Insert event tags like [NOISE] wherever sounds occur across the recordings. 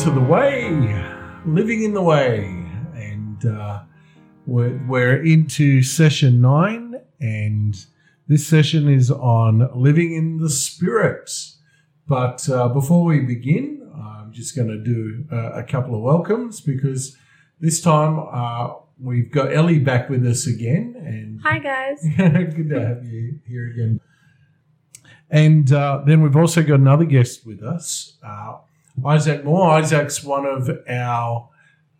to the Way, living in the Way, and uh, we're, we're into session nine, and this session is on living in the Spirit. But uh, before we begin, I'm just going to do uh, a couple of welcomes because this time uh, we've got Elly back with us again, and Hi guys. [LAUGHS] good to have you here again. And uh, then we've also got another guest with us, uh, Isaac Moore. Isaac's one of our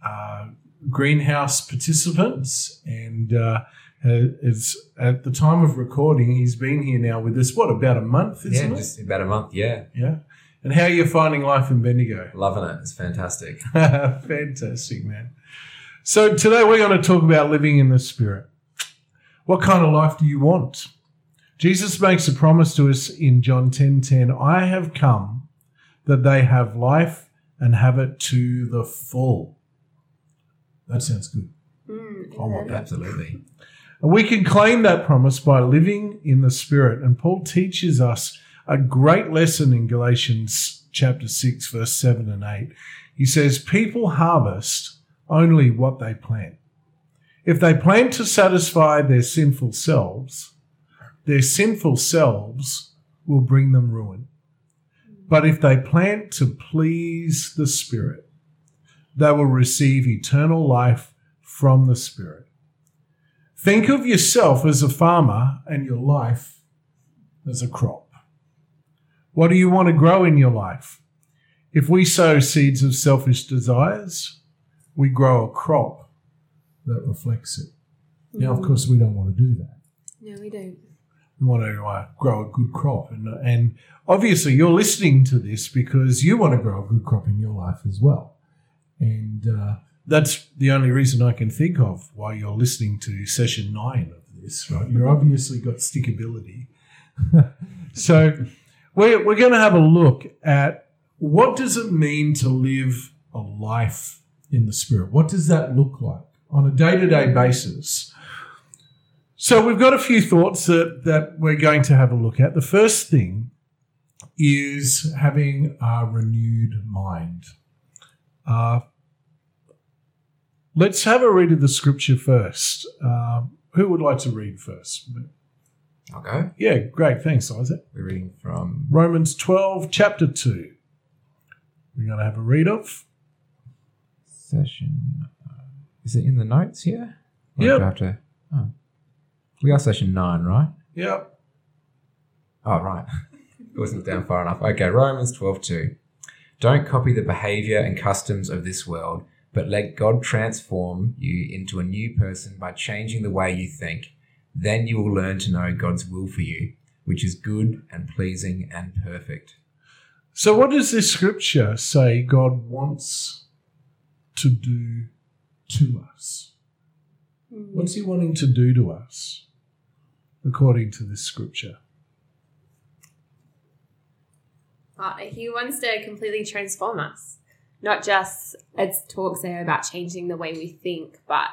uh, greenhouse participants, and uh, is at the time of recording, he's been here now with us. What about a month? Yeah, Isn't it? just about a month. Yeah, yeah. And how are you finding life in Bendigo? loving it. It's fantastic. [LAUGHS] Fantastic, man. So today we're going to talk about living in the Spirit. What kind of life do you want? Jesus makes a promise to us in John 10:10, I have come that they have life and have it to the full. That sounds good. Mm, I want that. Absolutely. And we can claim that promise by living in the Spirit. And Paul teaches us a great lesson in Galatians chapter 6, verse 7 and 8. He says, People harvest only what they plant. If they plant to satisfy their sinful selves, their sinful selves will bring them ruin. But if they plant to please the Spirit, they will receive eternal life from the Spirit. Think of yourself as a farmer and your life as a crop. What do you want to grow in your life? If we sow seeds of selfish desires, we grow a crop that reflects it. Now, of course, we don't want to do that. No, we don't. We want to uh, grow a good crop. And, and obviously, you're listening to this because you want to grow a good crop in your life as well. And uh, that's the only reason I can think of why you're listening to session nine of this, right? You're obviously got stickability. [LAUGHS] so we're, we're going to have a look at what does it mean to live a life in the spirit? What does that look like on a day-to-day basis? So we've got a few thoughts that, that we're going to have a look at. The first thing is having a renewed mind. Uh, let's have a read of the scripture first. Um, who would like to read first? I'll go. Yeah, great. Thanks, Isaac. We're reading from Romans 12, chapter 2. We're going to have a read of. session. Uh, is it in the notes here? Or Yep. do I have to? Oh. We are session nine, right? Yep. Oh, right. [LAUGHS] it wasn't down far enough. Okay, Romans 12 2. Don't copy the behavior and customs of this world, but let God transform you into a new person by changing the way you think. Then you will learn to know God's will for you, which is good and pleasing and perfect. So, what does this scripture say God wants to do to us? Mm. What's He wanting to do to us according to this scripture? Uh, he wants to completely transform us. Not just, it talks there about changing the way we think, but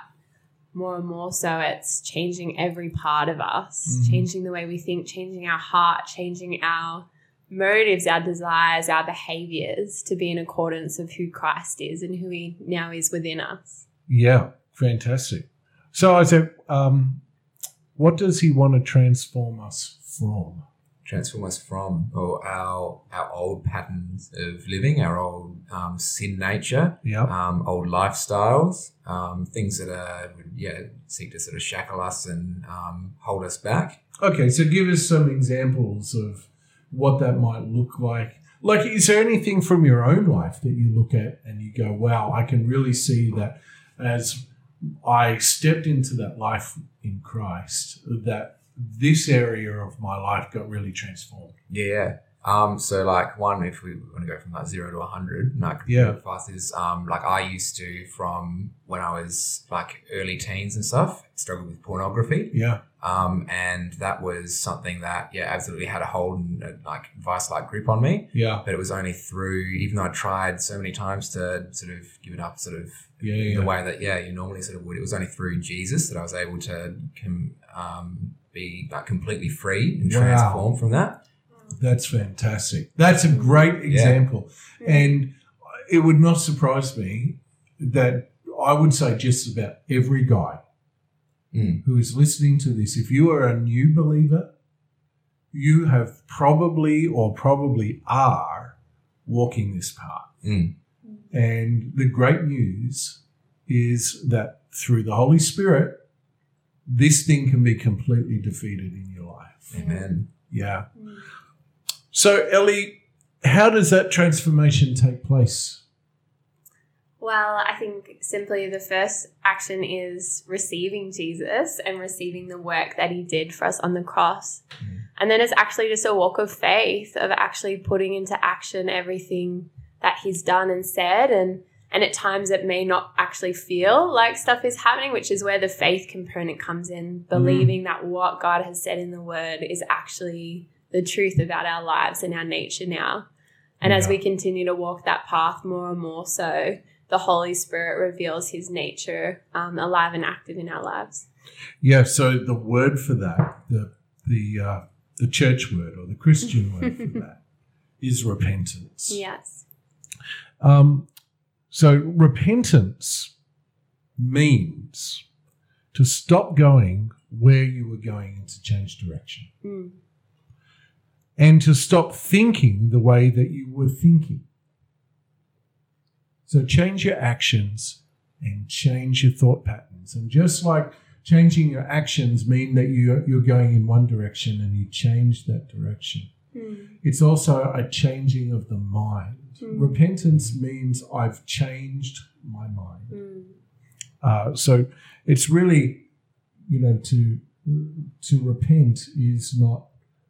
more and more so it's changing every part of us, Mhm. changing the way we think, changing our heart, changing our motives, our desires, our behaviors to be in accordance of who Christ is and who he now is within us. Yeah, fantastic. So, Isaac, um, what does He want to transform us from? Transform us from or our our old patterns of living, our old um, sin nature, Yeah. um, old lifestyles, um, things that are yeah seek to sort of shackle us and um, hold us back. Okay, so give us some examples of what that might look like. Like, is there anything from your own life that you look at and you go, wow, I can really see that as I stepped into that life in Christ, that this area of my life got really transformed? Yeah. Um, so like one, if we want to go from like zero to a hundred, and I Yeah. fast is um, like I used to from when I was like early teens and stuff, struggled with pornography. Yeah. Um, and that was something that yeah, absolutely had a hold and uh, like vice like grip on me. Yeah. But it was only through, even though I tried so many times to sort of give it up, sort of Yeah. Yeah. the way that yeah you normally sort of would. It was only through Jesus that I was able to com- um, be like completely free and Wow. transformed from that. That's fantastic. That's a great example. And it would not surprise me that I would say just about every guy Mm. who is listening to this, if you are a new believer, you have probably or probably are walking this path. Mm. And the great news is that through the Holy Spirit, this thing can be completely defeated in your life. Amen. Yeah. So, Elly, how does that transformation take place? Well, I think simply the first action is receiving Jesus and receiving the work that he did for us on the cross. Mm. And then it's actually just a walk of faith of actually putting into action everything that he's done and said and and at times it may not actually feel like stuff is happening, which is where the faith component comes in, believing that what God has said in the word is actually the truth about our lives and our nature now. And as we continue to walk that path more and more so, the Holy Spirit reveals his nature um, alive and active in our lives. Yeah, so the word for that, the the uh, the church word or the Christian [LAUGHS] word for that is repentance. Yes. Um, so repentance means to stop going where you were going and to change direction, Mm. And to stop thinking the way that you were thinking. So change your actions and change your thought patterns, and just like changing your actions mean that you you're going in one direction and you change that direction. Mm. It's also a changing of the mind. Mm. Repentance means I've changed my mind. Mm. Uh, so it's really, you know, to to repent is not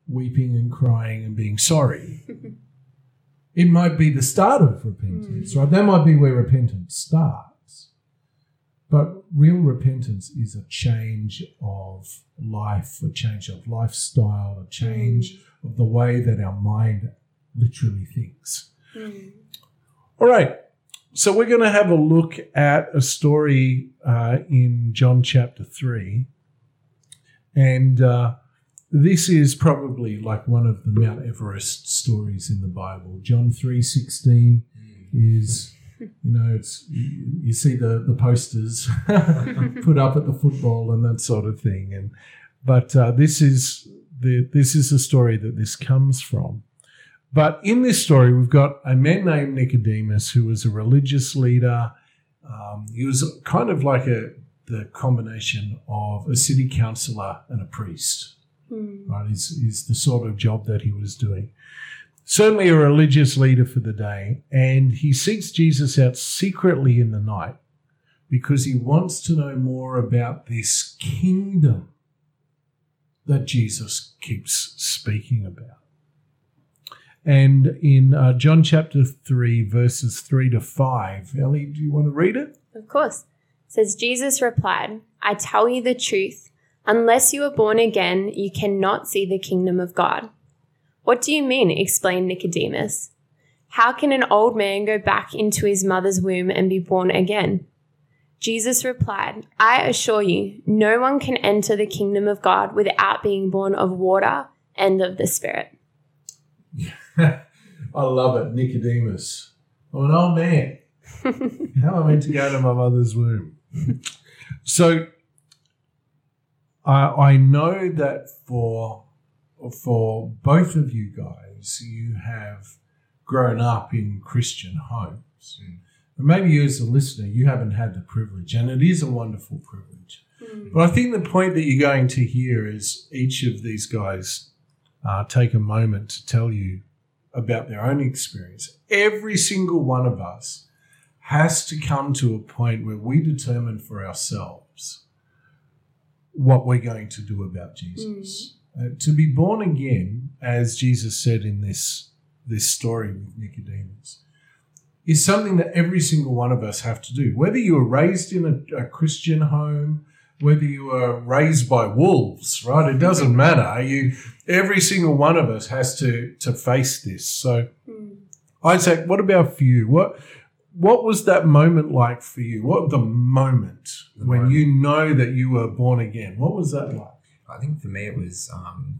weeping and crying and being sorry. [LAUGHS] it might be the start of repentance, right? That might be where repentance starts. But real repentance is a change of life, a change of lifestyle, a change of the way that our mind literally thinks. Mm. All right. So we're going to have a look at a story uh, in John chapter 3. And uh, this is probably like one of the Mount Everest stories in the Bible. John 3.16 is, you know, it's you, you see the, the posters [LAUGHS] put up at the football and that sort of thing. And But uh, this is the this is the story that this comes from. But in this story, we've got a man named Nicodemus who was a religious leader. Um, he was kind of like a the combination of a city councillor and a priest. Mm. Right, is is the sort of job that he was doing. Certainly a religious leader for the day, and he seeks Jesus out secretly in the night because he wants to know more about this kingdom that Jesus keeps speaking about. And in uh, John chapter 3, verses 3 to 5, Elly, do you want to read it? Of course. It says Jesus replied, I tell you the truth. Unless you are born again, you cannot see the kingdom of God. What do you mean? explained Nicodemus. How can an old man go back into his mother's womb and be born again? Jesus replied, I assure you, no one can enter the kingdom of God without being born of water and of the Spirit. [LAUGHS] I love it, Nicodemus. I'm an old man. [LAUGHS] How am I meant to go to my mother's womb? so I, I know that for for both of you guys, you have grown up in Christian homes. Mm. And maybe you as a listener, you haven't had the privilege, and it is a wonderful privilege. But I think the point that you're going to hear is each of these guys uh, take a moment to tell you about their own experience. Every single one of us has to come to a point where we determine for ourselves what we're going to do about Jesus. Uh, to be born again, as Jesus said in this this story with Nicodemus, is something that every single one of us have to do. Whether you were raised in a, a Christian home, whether you were raised by wolves, right? It doesn't matter. You, every single one of us has to to face this. So, Mm. Isaac, what about for you? What what was that moment like for you? What the moment The when moment. you know that you were born again? What was that like? I think for me it was um,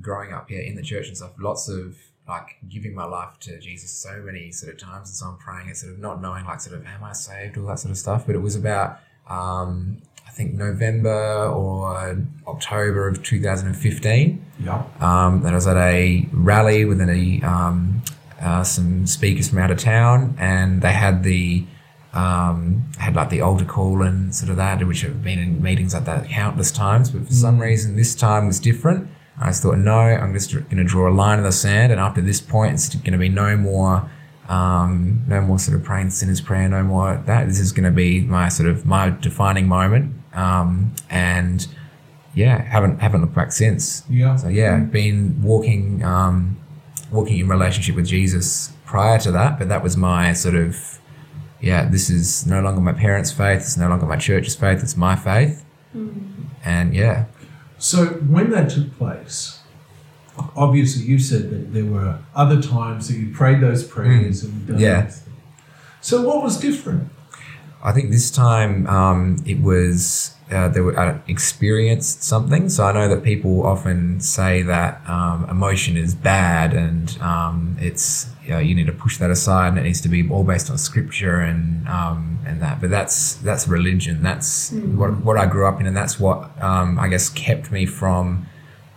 growing up here in the church and stuff. Lots of like giving my life to Jesus so many sort of times, and so I'm praying and sort of not knowing like sort of am I saved, all that sort of stuff. But it was about um, I think November or October of 2015. Yeah. Um, that I was at a rally within a um, uh, some speakers from out of town, and they had the um, had like the altar call and sort of that, which have been in meetings like that countless times. But for some reason, this time was different. I just thought, no, I'm just going to draw a line in the sand, and after this point, it's going to be no more, um, no more sort of praying sinner's prayer, no more that. This is going to be my sort of my defining moment, um, and yeah, haven't haven't looked back since. Yeah. So yeah, been walking um, walking in relationship with Jesus prior to that, but that was my sort of yeah, this is no longer my parents' faith, it's no longer my church's faith, it's my faith. And yeah. So when that took place, obviously you said that there were other times that you prayed those prayers and done Yeah. So what was different? I think this time um, it was uh, there were I experienced something. So I know that people often say that um, emotion is bad and um, it's you, know, you need to push that aside and it needs to be all based on scripture and um, and that. But that's that's religion. That's what what I grew up in, and that's what um, I guess kept me from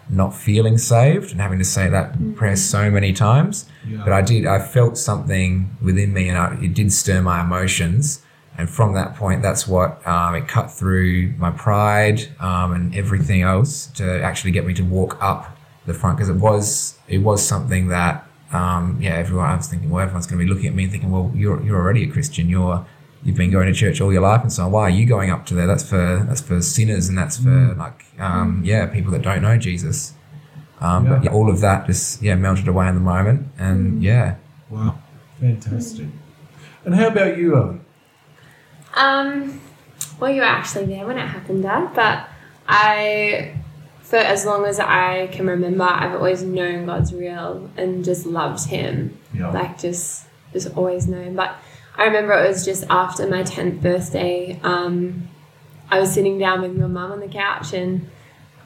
not feeling saved and having to say that prayer so many times. Yeah. But I did. I felt something within me, and I, it did stir my emotions. And from that point, that's what um, it cut through my pride um, and everything else to actually get me to walk up the front because it was it was something that um, yeah everyone I was thinking well everyone's going to be looking at me and thinking well you're you're already a Christian you're you've been going to church all your life and so on. why are you going up to there that's for that's for sinners and that's for like um, yeah people that don't know Jesus um, but Yeah. yeah, all of that just yeah melted away in the moment and yeah Wow. Fantastic. And how about you, Elly? Um, well, you were actually there when it happened, Dad. But I, for as long as I can remember, I've always known God's real and just loved Him. Yeah. Like just, just always known. But I remember it was just after my tenth birthday. Um, I was sitting down with my mum on the couch, and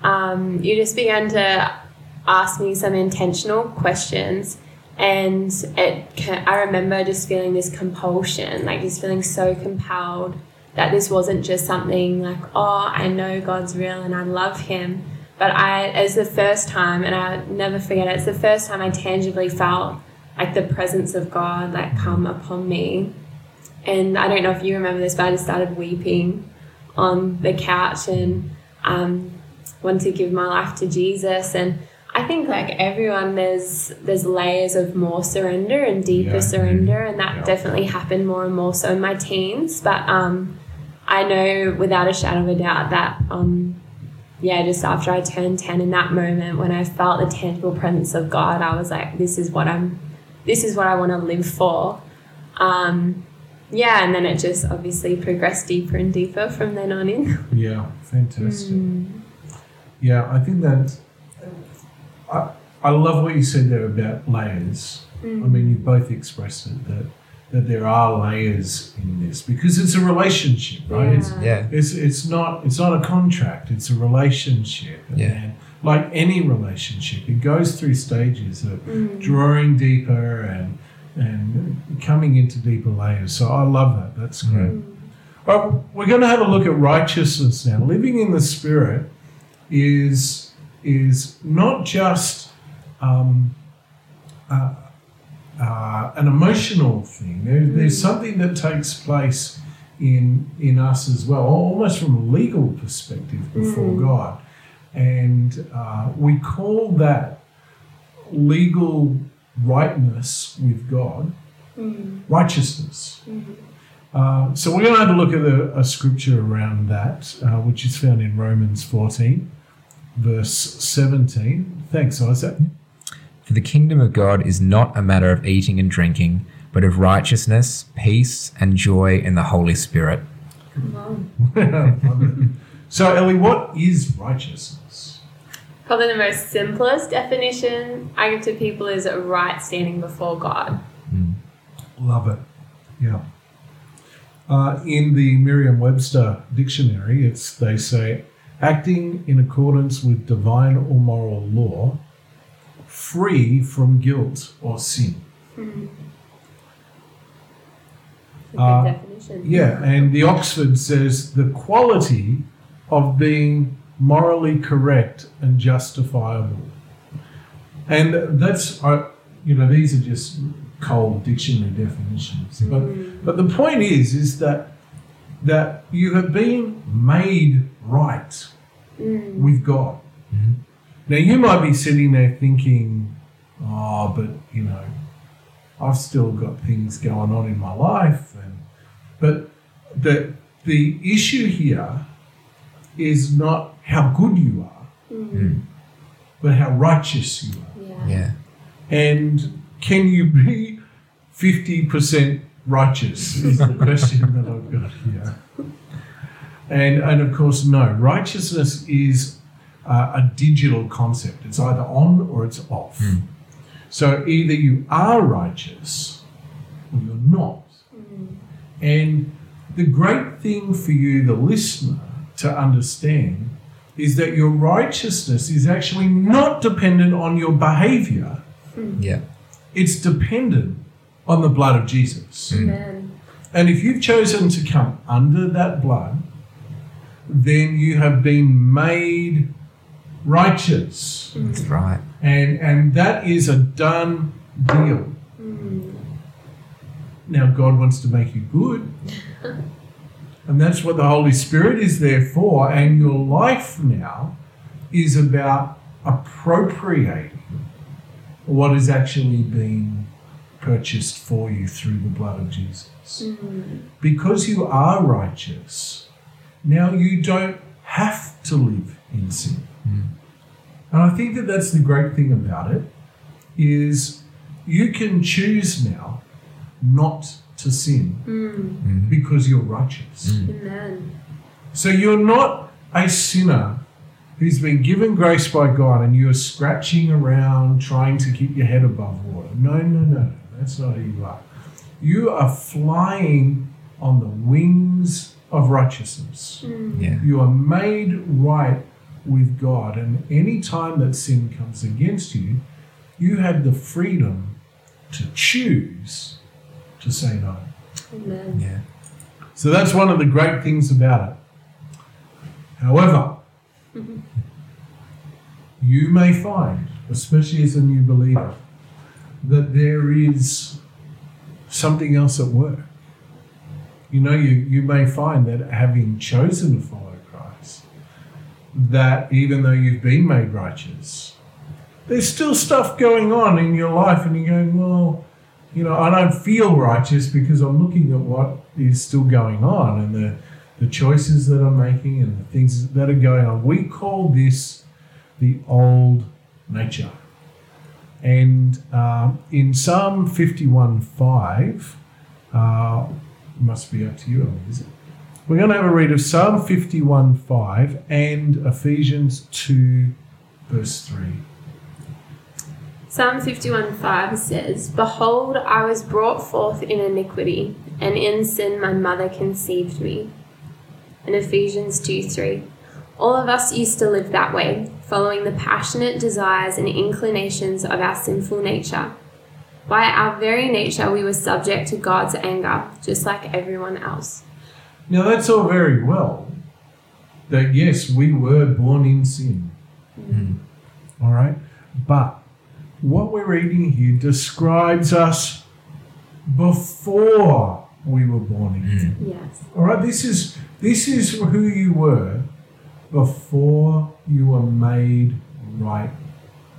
um, you just began to ask me some intentional questions and it i remember just feeling this compulsion like just feeling so compelled that this wasn't just something like oh i know god's real and i love him. But i it's the first time and i never forget it it's the first time i tangibly felt like the presence of god like come upon me. And i don't know if you remember this but i just started weeping on the couch and um, wanted to give my life to jesus. And I think like everyone there's there's layers of more surrender and deeper Yeah. surrender and that Yeah. definitely happened more and more so in my teens but um I know without a shadow of a doubt that um yeah just after I turned 10 in that moment when I felt the tangible presence of God I was like this is what I'm this is what I want to live for um yeah and then it just obviously progressed deeper and deeper from then on in Yeah, fantastic. Yeah, I think that I, I love what you said there about layers. Mm. I mean, you both expressed it that that there are layers in this because it's a relationship, right? It's, Yeah. yeah it's it's not it's not a contract. It's a relationship. Yeah. And like any relationship, it goes through stages of mm. drawing deeper and and coming into deeper layers. So I love that. That's mm. great. Well, we're going to have a look at righteousness now. Living in the Spirit is is not just um, uh, uh, an emotional thing. There, there's something that takes place in in us as well, almost from a legal perspective before God, and uh, we call that legal rightness with God righteousness. Uh, so we're going to have a look at a, a scripture around that, uh, which is found in Romans 14, verse 17. Thanks, Isaac. For the kingdom of God is not a matter of eating and drinking, but of righteousness, peace, and joy in the Holy Spirit. [LAUGHS] so, Elly, what is righteousness? Probably the most simplest definition I give to people is a right standing before God. Love it. Yeah. Uh, in the Merriam-Webster dictionary, it's they say acting in accordance with divine or moral law, free from guilt or sin. Mm. It's a good Uh, definition. Yeah, and the Oxford says the quality of being morally correct and justifiable. And that's, I you know, these are just cold dictionary definitions. But Mm. but the point is, is that that you have been made right Mm. with God. Mhm. Now you might be sitting there thinking, "Oh, but you know, I've still got things going on in my life," and but the the issue here is not how good you are, Mm. but how righteous you are. Yeah. Yeah. And can you be fifty percent righteous? Is the question that I've got here. And and of course, no. Righteousness is uh, a digital concept. It's either on or it's off. Mm. So either you are righteous or you're not. Mm. And the great thing for you, the listener, to understand is that your righteousness is actually not dependent on your behavior. Yeah. It's dependent on the blood of Jesus. Mm. Amen. And if you've chosen to come under that blood, then you have been made righteous. That's right. And, and that is a done deal. Mm. Now, God wants to make you good. [LAUGHS] And that's what the Holy Spirit is there for. And your life now is about appropriating what is actually being purchased for you through the blood of Jesus. Mm. Because you are righteous, now you don't have to live in sin. Mm. And I think that that's the great thing about it is you can choose now not to sin Mm. Because you're righteous. Mm. Amen. So you're not a sinner who's been given grace by God and you're scratching around trying to keep your head above water. No, no, no, no. That's not who you are. You are flying on the wings of righteousness. Mm. Yeah. You are made right with God, and any time that sin comes against you, you have the freedom to choose to say no. Amen. Yeah. So that's one of the great things about it. However, you may find, especially as a new believer, that there is something else at work. You know, you, you may find that having chosen to follow Christ, that even though you've been made righteous, there's still stuff going on in your life, and you're going, well, you know, I don't feel righteous because I'm looking at what is still going on and the, the choices that I'm making and the things that are going on. We call this the old nature. And um, in Psalm 51.5, uh, must be up to you, Elly, is it? We're going to have a read of Psalm 51.5 and Ephesians 2, verse 3. Psalm 51:5 says, Behold, I was brought forth in iniquity, and in sin my mother conceived me. And Ephesians 2 3. All of us used to live that way, following the passionate desires and inclinations of our sinful nature. By our very nature, we were subject to God's anger, just like everyone else. Now, that's all very well. That yes, we were born in sin. Mm. All right. But what we're reading here describes us before we were born in sin. Mm. Yes. All right. This is this is who you were before you were made right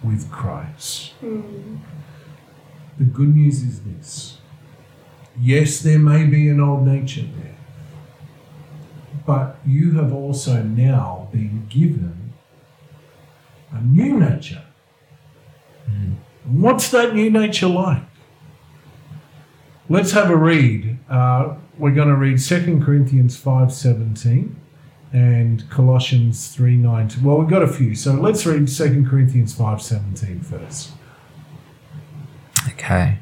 with Christ. Mm. The good news is this. Yes, there may be an old nature there. But you have also now been given a new nature. Mm. What's that new nature like? Let's have a read. Uh, we're going to read 2 Corinthians 5.17 and Colossians 3.9. Well, we've got a few. So let's read 2 Corinthians 5.17 first. Okay.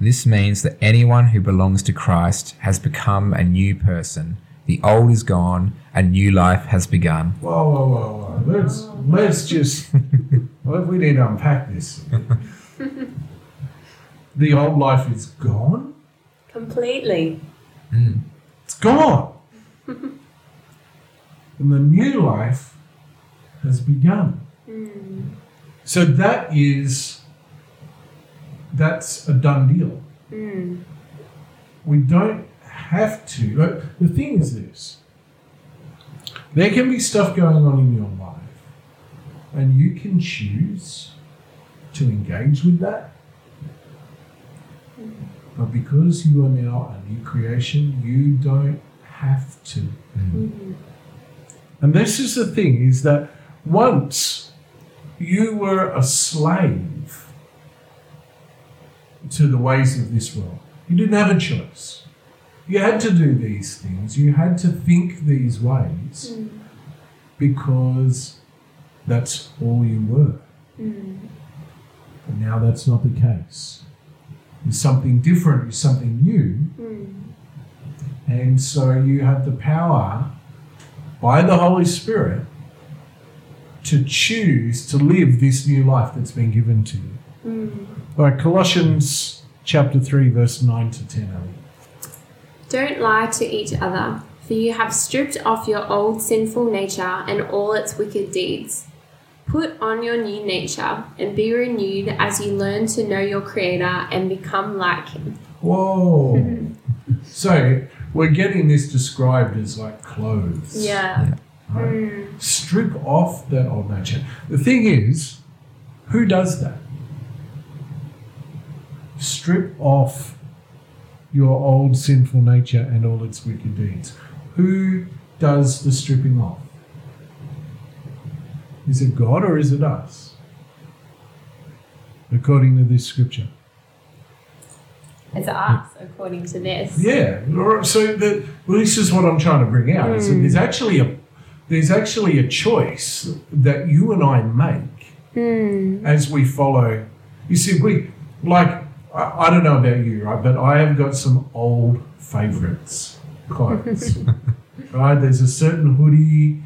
This means that anyone who belongs to Christ has become a new person. The old is gone, a new life has begun. Whoa, whoa, whoa, whoa. Let's, let's just [LAUGHS] Well, we need to unpack this. [LAUGHS] the old life is gone. Completely. Mm. It's gone. [LAUGHS] and the new life has begun. Mm. So that is that's a done deal. Mm. We don't have to. Like, the thing is this: there can be stuff going on in your life, and you can choose to engage with that. But because you are now a new creation, you don't have to. Mm. And this is the thing: is that once you were a slave to the ways of this world, you didn't have a choice. You had to do these things. You had to think these ways Mm. because that's all you were. Mm. But now that's not the case. There's something different, there's something new, Mm. and so you have the power by the Holy Spirit to choose to live this new life that's been given to you. Mm. All right, Colossians chapter 3, verse 9 to 10. Elly. Don't lie to each other, for you have stripped off your old sinful nature and all its wicked deeds. Put on your new nature and be renewed as you learn to know your Creator and become like Him. Whoa. [LAUGHS] so we're getting this described as like clothes. Yeah. right? Mm. Strip off that old nature. The thing is, who does that? Strip off your old sinful nature and all its wicked deeds. Who does the stripping off? Is it God or is it us? According to this scripture. It's us, according to this. Yeah. So the, well, this is what I'm trying to bring out. Is that Mm. there's actually a there's actually a choice that you and I make Mm. as we follow. You see, we like I, I don't know about you, right? But I have got some old favorites clothes. [LAUGHS] right? There's a certain hoodie,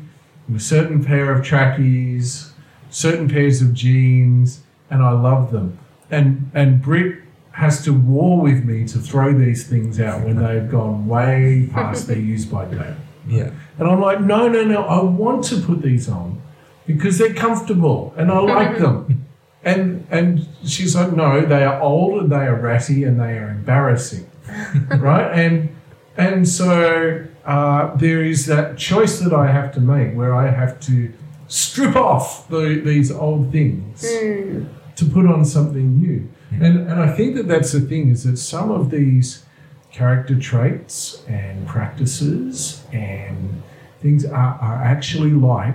a certain pair of trackies, certain pairs of jeans, and I love them. And and Brit has to war with me to throw these things out when they've gone way past their use by date. Yeah. And I'm like, no, no, no, I want to put these on because they're comfortable and I like [LAUGHS] them. And and she's like, no, they are old and they are ratty and they are embarrassing, [LAUGHS] right? And and so uh, there is that choice that I have to make where I have to strip off the, these old things Mm. to put on something new. And, and I think that that's the thing is that some of these character traits and practices and things are, are actually like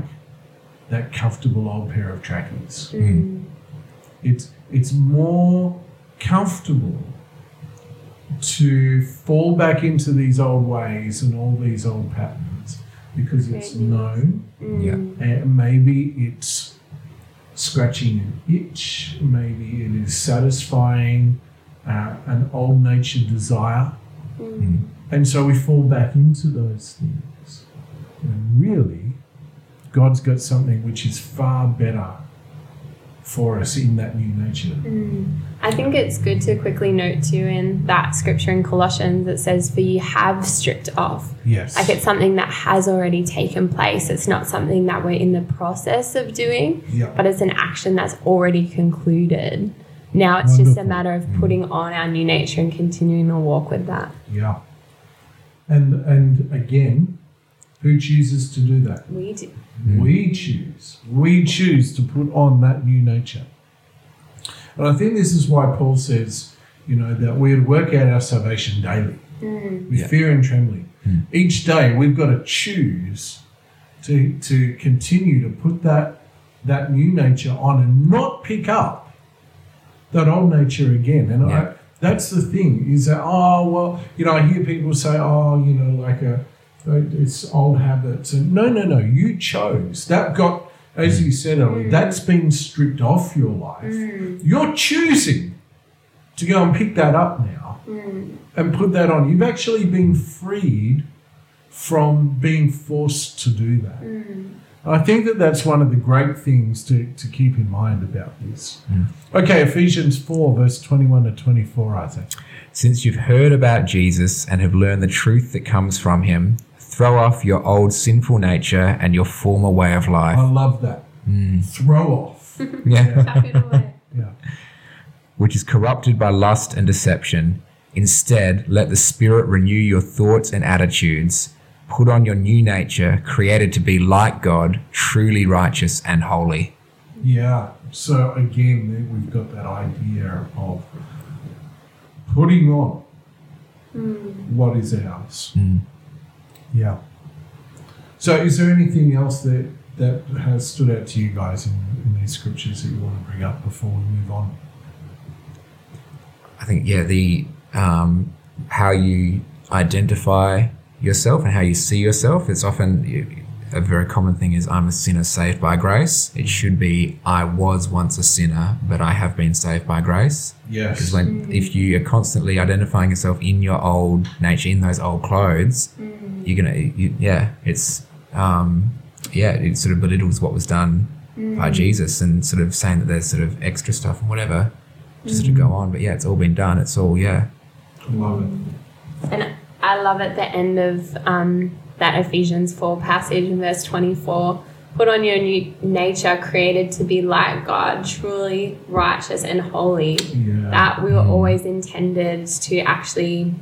that comfortable old pair of trackies. Mm. It's, it's more comfortable to fall back into these old ways and all these old patterns because it's known Mm. Yeah. and maybe it's scratching an itch, maybe it is satisfying uh, an old nature desire, Mm. and so we fall back into those things. And really, God's got something which is far better for us in that new nature. Mm. I think it's good to quickly note too in that scripture in Colossians that says, For you have stripped off. Yes. Like it's something that has already taken place. It's not something that we're in the process of doing, but it's an action that's already concluded. Now it's just a matter of putting on our new nature and continuing to walk with that. Yeah. And and again, who chooses to do that? We do. Mm. We choose. We choose to put on that new nature. And I think this is why Paul says, you know, that we would work out our salvation daily Mm. with Yeah. fear and trembling. Mm. Each day we've got to choose to to continue to put that that new nature on and not pick up that old nature again. And Yeah. I, that's the thing is that oh well, you know, I hear people say oh you know like a it's old habits and no no no you chose that got as you said Elly, Mm. that's been stripped off your life. Mm. You're choosing to go and pick that up now Mm. and put that on. You've actually been freed from being forced to do that. Mm. I think that that's one of the great things to, to keep in mind about this. Mm. Okay, Ephesians 4, verse 21 to 24, Isaac. Since you've heard about Jesus and have learned the truth that comes from him, throw off your old sinful nature and your former way of life. I love that. Mm. Throw off. [LAUGHS] Yeah. Chuck it away. Yeah. which is corrupted by lust and deception. Instead, let the Spirit renew your thoughts and attitudes. Put on your new nature, created to be like God, truly righteous and holy. Yeah. So again, we've got that idea of putting on what is ours. Mm. Yeah. So is there anything else that, that has stood out to you guys in, in these scriptures that you want to bring up before we move on? I think, yeah, the um, how you identify yourself and how you see yourself. It's often a very common thing is I'm a sinner saved by grace. It should be I was once a sinner, but I have been saved by grace. Yes. Because when if you are constantly identifying yourself in your old nature, in those old clothes, you're gonna, you, yeah, it's, um, yeah, it sort of belittles what was done by Jesus and sort of saying that there's sort of extra stuff and whatever, just sort of go on. But yeah, it's all been done. It's all yeah, I love it. And I love at the end of um, that Ephesians 4 passage in verse 24 put on your new nature created to be like God, truly righteous and holy. Yeah. That we were mm. always intended to actually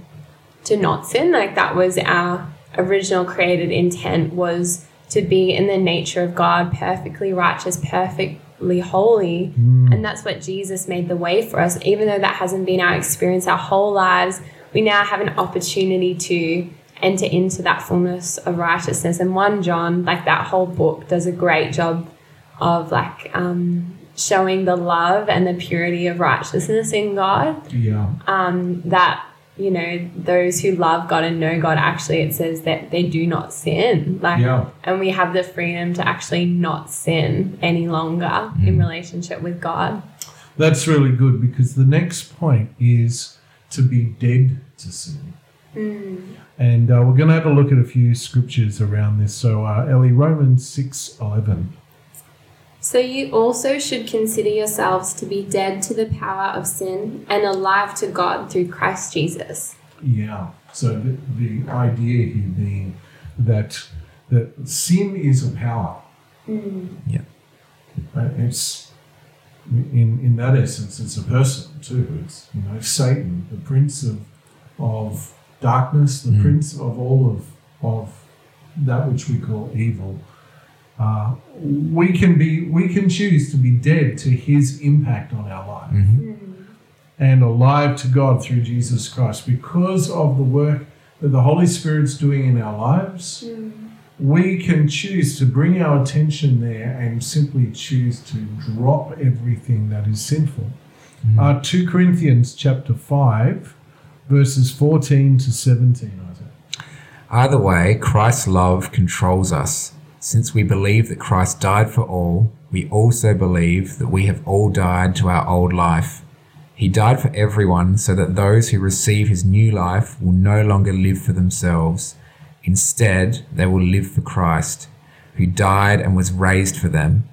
to not sin. Like that was our original created intent was to be in the nature of God, perfectly righteous, perfectly holy. Mm. And that's what Jesus made the way for us. Even though that hasn't been our experience our whole lives, we now have an opportunity to enter into that fullness of righteousness. And 1 John, like that whole book, does a great job of like um, showing the love and the purity of righteousness in God. Yeah. Um, that you know those who love God and know God actually it says that they do not sin like Yeah. and we have the freedom to actually not sin any longer in relationship with God That's really good because the next point is to be dead to sin. And uh, we're going to have a look at a few scriptures around this. So, uh, Elly, Romans six eleven. So you also should consider yourselves to be dead to the power of sin and alive to God through Christ Jesus. Yeah. So the, the idea here being that that sin is a power. Yeah. Right? It's in in that essence, it's a person too. It's you know Satan, the prince of of darkness, the Mm. prince of all of of that which we call evil. Uh, we can be we can choose to be dead to his impact on our life Mhm. and alive to God through Jesus Christ because of the work that the Holy Spirit's doing in our lives. We can choose to bring our attention there and simply choose to drop everything that is sinful. Uh, 2 Corinthians chapter 5, verses 14 to 17. Isaac. Either way, Christ's love controls us. Since we believe that Christ died for all, we also believe that we have all died to our old life. He died for everyone so that those who receive his new life will no longer live for themselves. Instead, they will live for Christ, who died and was raised for them.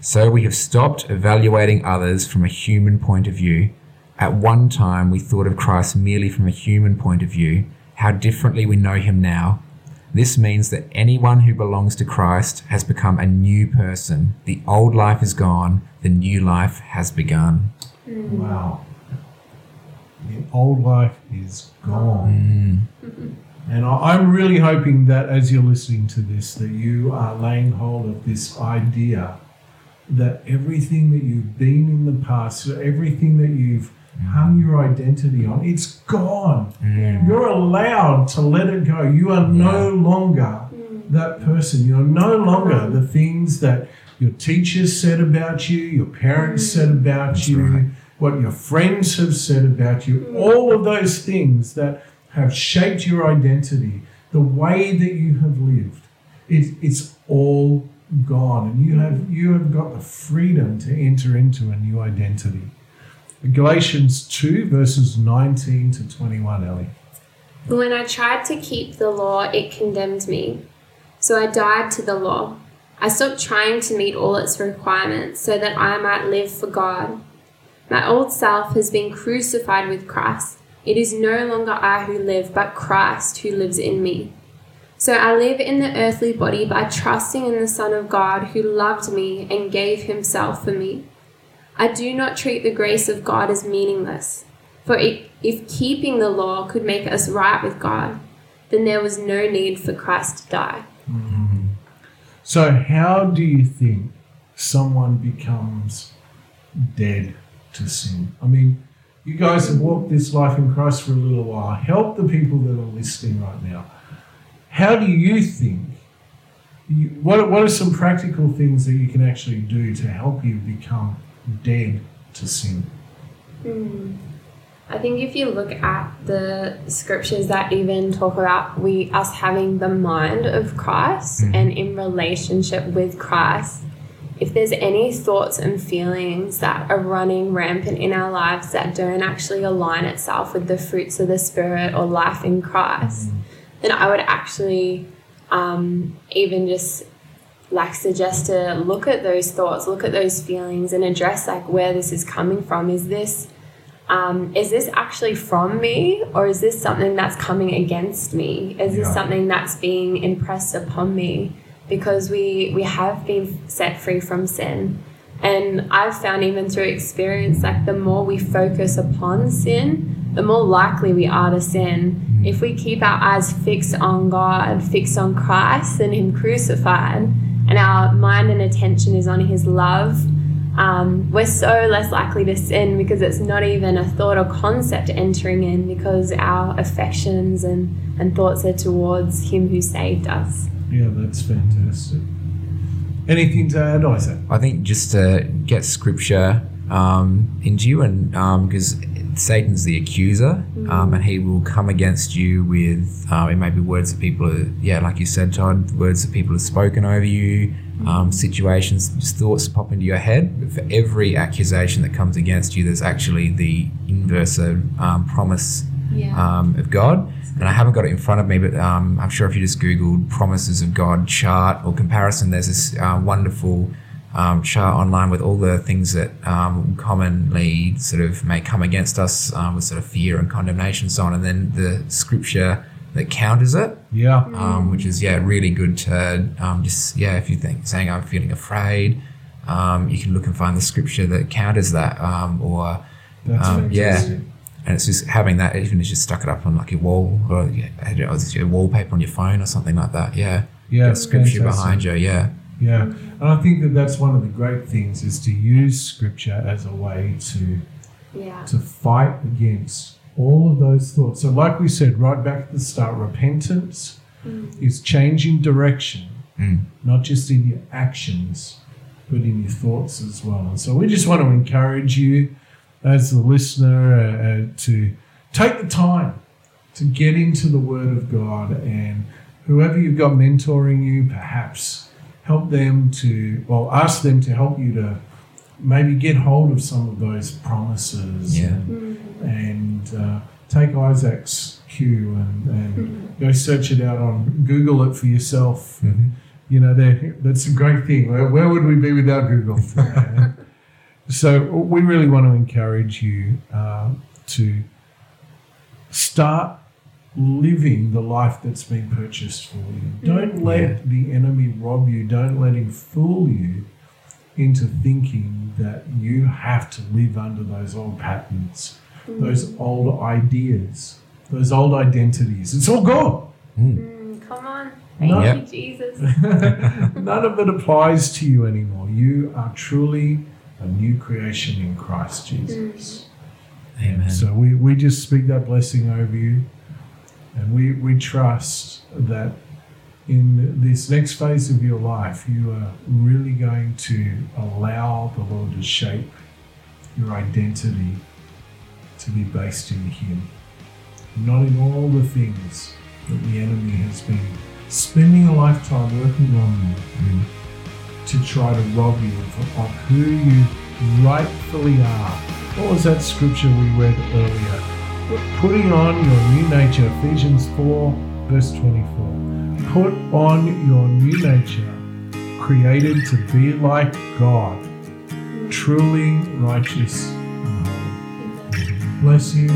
So we have stopped evaluating others from a human point of view. At one time, we thought of Christ merely from a human point of view. How differently we know him now. This means that anyone who belongs to Christ has become a new person. The old life is gone, the new life has begun. Mm. Wow. The old life is gone. Mm. [LAUGHS] And I- I'm really hoping that as you're listening to this, that you are laying hold of this idea that everything that you've been in the past, everything that you've hung your identity on, it's gone. Mm. You're allowed to let it go. You are no longer that mm. person. You're no longer the mm. things that your teachers said about you, your parents said about you, right. what your friends have said about you. All of those things that have shaped your identity, the way that you have lived, it, it's all gone, and you have you have got the freedom to enter into a new identity. Galatians 2, verses 19 to 21, Elly. When I tried to keep the law, it condemned me. So I died to the law. I stopped trying to meet all its requirements so that I might live for God. My old self has been crucified with Christ. It is no longer I who live, but Christ who lives in me. So I live in the earthly body by trusting in the Son of God who loved me and gave himself for me. I do not treat the grace of God as meaningless, for if keeping the law could make us right with God, then there was no need for Christ to die. Mm-hmm. So, how do you think someone becomes dead to sin? I mean, you guys have walked this life in Christ for a little while. Help the people that are listening right now. How do you think? You, what, what are some practical things that you can actually do to help you become dead to sin? Mm. I think if you look at the scriptures that even talk about we us having the mind of Christ mm. and in relationship with Christ, if there's any thoughts and feelings that are running rampant in our lives that don't actually align itself with the fruits of the Spirit or life in Christ, mm. then I would actually um, even just like suggest to look at those thoughts, look at those feelings, and address like where this is coming from. Is this um, is this actually from me or is this something that's coming against me? Is this yeah. something that's being impressed upon me? because we we have been set free from sin. And I've found even through experience, like the more we focus upon sin, the more likely we are to sin. Mm-hmm. If we keep our eyes fixed on God, fixed on Christ and Him crucified, and our mind and attention is on His love, um, we're so less likely to sin because it's not even a thought or concept entering in because our affections and, and thoughts are towards Him who saved us. Yeah, that's fantastic. Anything to add, Isaac? I think just to get scripture um, into you, and because um, Satan's the accuser, mm. um, and he will come against you with uh, it may be words that people, are, yeah, like you said, Todd, words that people have spoken over you, um, situations, just thoughts pop into your head. But for every accusation that comes against you, there's actually the inverse of um, promise yeah. um, of God and I haven't got it in front of me, but um, I'm sure if you just Googled promises of God chart or comparison, there's this uh, wonderful um, chart online with all the things that um, commonly sort of may come against us um, with sort of fear and condemnation and so on. And then the scripture that counters it. Yeah. Um, which is, yeah, really good to um, just, yeah, if you think saying I'm feeling afraid, you can look and find the scripture that counters that. or, yeah and it's just having that even if you just stuck it up on like your wall or your wallpaper on your phone or something like that yeah yeah scripture fantastic. behind you yeah yeah and i think that that's one of the great things is to use scripture as a way to yeah. to fight against all of those thoughts so like we said right back at the start repentance mm. is changing direction mm. not just in your actions but in your thoughts as well and so we just want to encourage you as the listener uh, uh, to take the time to get into the Word of God and whoever you've got mentoring you, perhaps help them to, well, ask them to help you to maybe get hold of some of those promises yeah. and, and uh, take Isaac's cue and, and go search it out on Google it for yourself. Mm-hmm. You know, that's a great thing. Where, where would we be without Google? [LAUGHS] So we really want to encourage you uh, to start living the life that's been purchased for you. Don't let yeah. the enemy rob you. Don't let him fool you into thinking that you have to live under those old patterns, mm. those old ideas, those old identities. It's all gone. Mm. Mm, come on. Thank None, you, Jesus. [LAUGHS] [LAUGHS] None of it applies to you anymore. You are truly a new creation in Christ Jesus. Amen. So we, we just speak that blessing over you. And we, we trust that in this next phase of your life, you are really going to allow the Lord to shape your identity to be based in Him, not in all the things that the enemy has been spending a lifetime working on you. To try to rob you of who you rightfully are. What was that scripture we read earlier? Putting on your new nature, Ephesians 4, verse 24. Put on your new nature, created to be like God, truly righteous and holy. Bless you.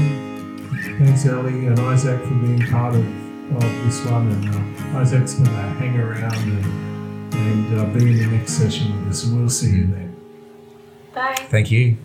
Thanks, Elly and Isaac, for being part of, of this one. And uh, Isaac's going to hang around and, and uh, be in the next session with us. We'll see you then. Bye. Thank you.